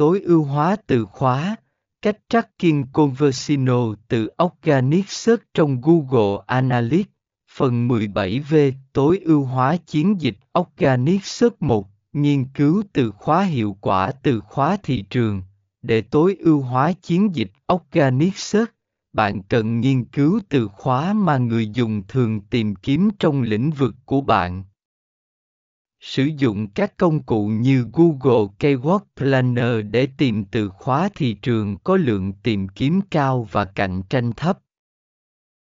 tối ưu hóa từ khóa, cách tracking conversino từ Organic Search trong Google Analytics. Phần 17V tối ưu hóa chiến dịch Organic Search 1, nghiên cứu từ khóa hiệu quả từ khóa thị trường. Để tối ưu hóa chiến dịch Organic Search, bạn cần nghiên cứu từ khóa mà người dùng thường tìm kiếm trong lĩnh vực của bạn. Sử dụng các công cụ như Google Keyword Planner để tìm từ khóa thị trường có lượng tìm kiếm cao và cạnh tranh thấp.